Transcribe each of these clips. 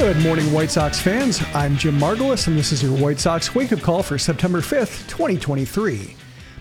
Good morning, White Sox fans. I'm Jim Margalus, and this is your White Sox wake up call for September 5th, 2023.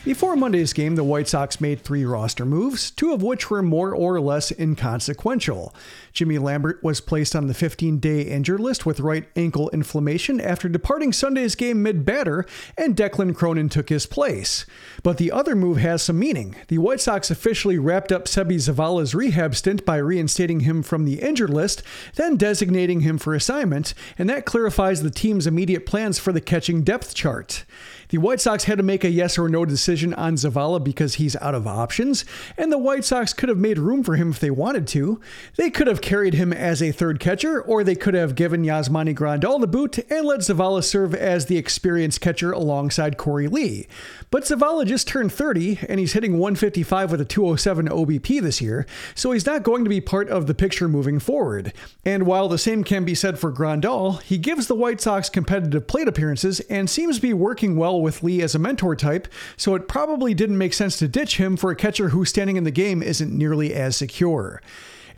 Before Monday's game, the White Sox made three roster moves, two of which were more or less inconsequential. Jimmy Lambert was placed on the 15 day injured list with right ankle inflammation after departing Sunday's game mid batter, and Declan Cronin took his place. But the other move has some meaning. The White Sox officially wrapped up Seby Zavala's rehab stint by reinstating him from the injured list, then designating him for assignment, and that clarifies the team's immediate plans for the catching depth chart. The White Sox had to make a yes or no decision on Zavala because he's out of options, and the White Sox could have made room for him if they wanted to. They could have carried him as a third catcher, or they could have given Yasmani Grandal the boot and let Zavala serve as the experienced catcher alongside Korey Lee. But Zavala just turned 30, and he's hitting 155 with a 207 OBP this year, so he's not going to be part of the picture moving forward. And while the same can be said for Grandal, he gives the White Sox competitive plate appearances and seems to be working well with Lee as a mentor type, so it probably didn't make sense to ditch him for a catcher whose standing in the game isn't nearly as secure.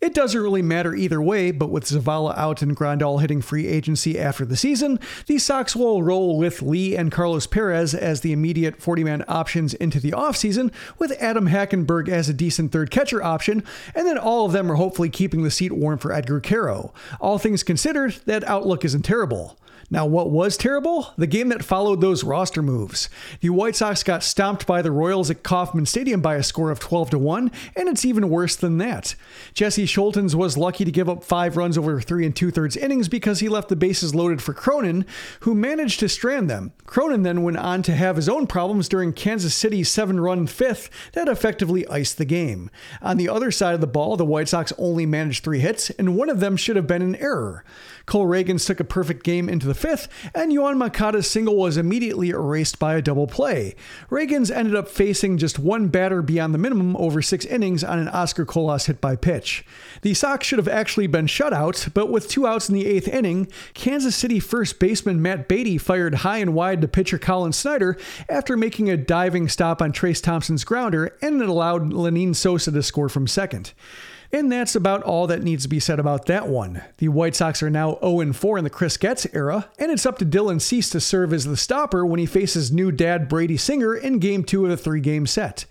It doesn't really matter either way, but with Zavala out and Grandal hitting free agency after the season, the Sox will roll with Lee and Carlos Perez as the immediate 40 man options into the offseason, with Adam Hackenberg as a decent third catcher option, and then all of them are hopefully keeping the seat warm for Edgar Quero. All things considered, that outlook isn't terrible. Now, what was terrible? The game that followed those roster moves. The White Sox got stomped by the Royals at Kauffman Stadium by a score of 12 to 1, and it's even worse than that. Jesse Scholtens was lucky to give up five runs over three and two thirds innings because he left the bases loaded for Cronin, who managed to strand them. Cronin then went on to have his own problems during Kansas City's seven run fifth that effectively iced the game. On the other side of the ball, the White Sox only managed three hits, and one of them should have been an error. Cole Ragans took a perfect game into the fifth, and Yoán Moncada's single was immediately erased by a double play. Ragans ended up facing just one batter beyond the minimum over six innings on an Oscar Colas hit by pitch. The Sox should have actually been shut out, but with two outs in the eighth inning, Kansas City first baseman Matt Beaty fired high and wide to pitcher Collin Snider after making a diving stop on Trayce Thompson's grounder, and it allowed Lenyn Sosa to score from second. And that's about all that needs to be said about that one. The White Sox are now 0 4 in the Chris Getz era, and it's up to Dylan Cease to serve as the stopper when he faces new dad Brady Singer in game two of the three game set.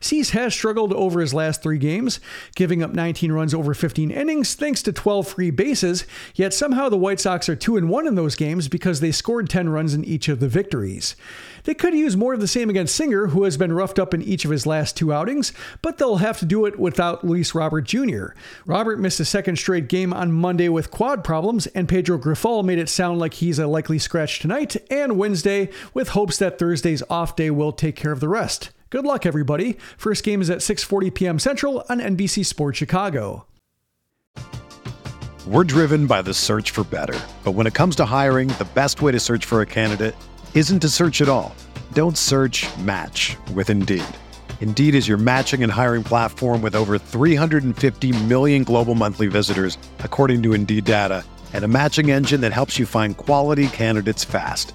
Cease has struggled over his last three games, giving up 19 runs over 15 innings thanks to 12 free bases, yet somehow the White Sox are 2 and 1 in those games because they scored 10 runs in each of the victories. They could use more of the same against Singer, who has been roughed up in each of his last two outings, but they'll have to do it without Luis Robert Jr. Robert missed a second straight game on Monday with quad problems, and Pedro Grifol made it sound like he's a likely scratch tonight and Wednesday, with hopes that Thursday's off day will take care of the rest. Good luck, everybody. First game is at 6:40 p.m. Central on NBC Sports Chicago. We're driven by the search for better, but when it comes to hiring, the best way to search for a candidate isn't to search at all. Don't search. Match with Indeed. Indeed is your matching and hiring platform with over 350 million global monthly visitors, according to Indeed data, and a matching engine that helps you find quality candidates fast.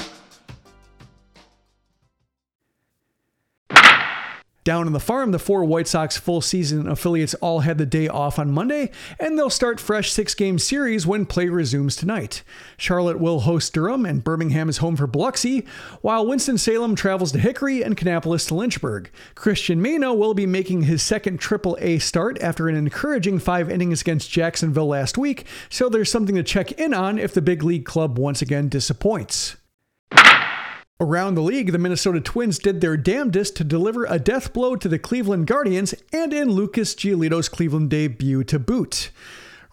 Down in the farm, the four White Sox full season affiliates all had the day off on Monday, and they'll start fresh six game series when play resumes tonight. Charlotte will host Durham, and Birmingham is home for Biloxi, while Winston-Salem travels to Hickory and Kannapolis to Lynchburg. Cristian Mena will be making his second Triple A start after an encouraging five innings against Jacksonville last week, so there's something to check in on if the big league club once again disappoints. Around the league, the Minnesota Twins did their damnedest to deliver a death blow to the Cleveland Guardians and in Lucas Giolito's Cleveland debut to boot.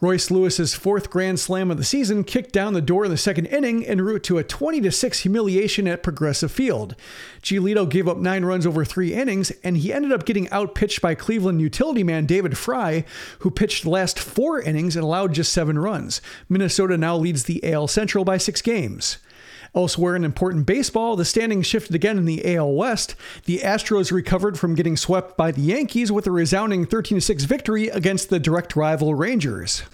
Royce Lewis's fourth grand slam of the season kicked down the door in the second inning en route to a 20 6 humiliation at Progressive Field. Giolito gave up nine runs over three innings, and he ended up getting outpitched by Cleveland utility man David Fry, who pitched the last four innings and allowed just seven runs. Minnesota now leads the AL Central by six games. Elsewhere in important baseball, the standings shifted again in the AL West. The Astros recovered from getting swept by the Yankees with a resounding 13 6 victory against the direct rival Rangers.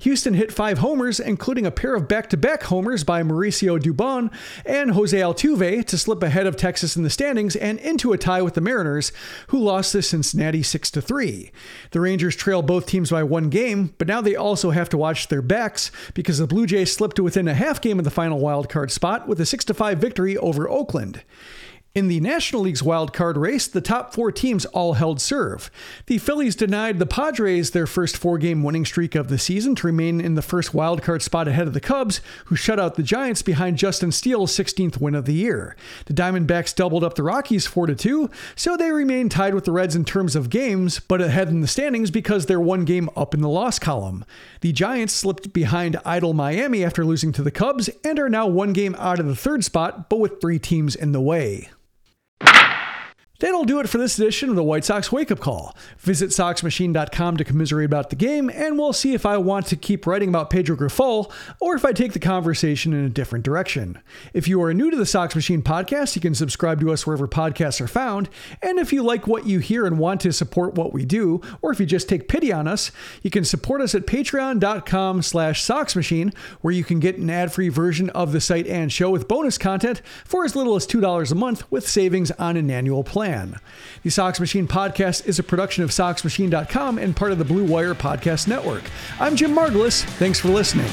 Houston hit five homers, including a pair of back to back homers by Mauricio Dubon and Jose Altuve to slip ahead of Texas in the standings and into a tie with the Mariners, who lost to Cincinnati 6 3. The Rangers trail both teams by one game, but now they also have to watch their backs because the Blue Jays slipped to within a half game of the final wildcard spot with a 6 5 victory over Oakland. In the National League's wild card race, the top four teams all held serve. The Phillies denied the Padres their first four game winning streak of the season to remain in the first wild card spot ahead of the Cubs, who shut out the Giants behind Justin Steele's 16th win of the year. The Diamondbacks doubled up the Rockies 4 2, so they remain tied with the Reds in terms of games, but ahead in the standings because they're one game up in the loss column. The Giants slipped behind idle Miami after losing to the Cubs and are now one game out of the third spot, but with three teams in the way. That'll do it for this edition of the White Sox Wake Up Call. Visit SoxMachine.com to commiserate about the game, and we'll see if I want to keep writing about Pedro Grifol or if I take the conversation in a different direction. If you are new to the Sox Machine podcast, you can subscribe to us wherever podcasts are found. And if you like what you hear and want to support what we do, or if you just take pity on us, you can support us at patreon.com slash SoxMachine, where you can get an ad-free version of the site and show with bonus content for as little as $2 a month with savings on an annual plan plan. The Sox Machine podcast is a production of SoxMachine.com and part of the Blue Wire Podcast Network. I'm Jim Margalus. Thanks for listening.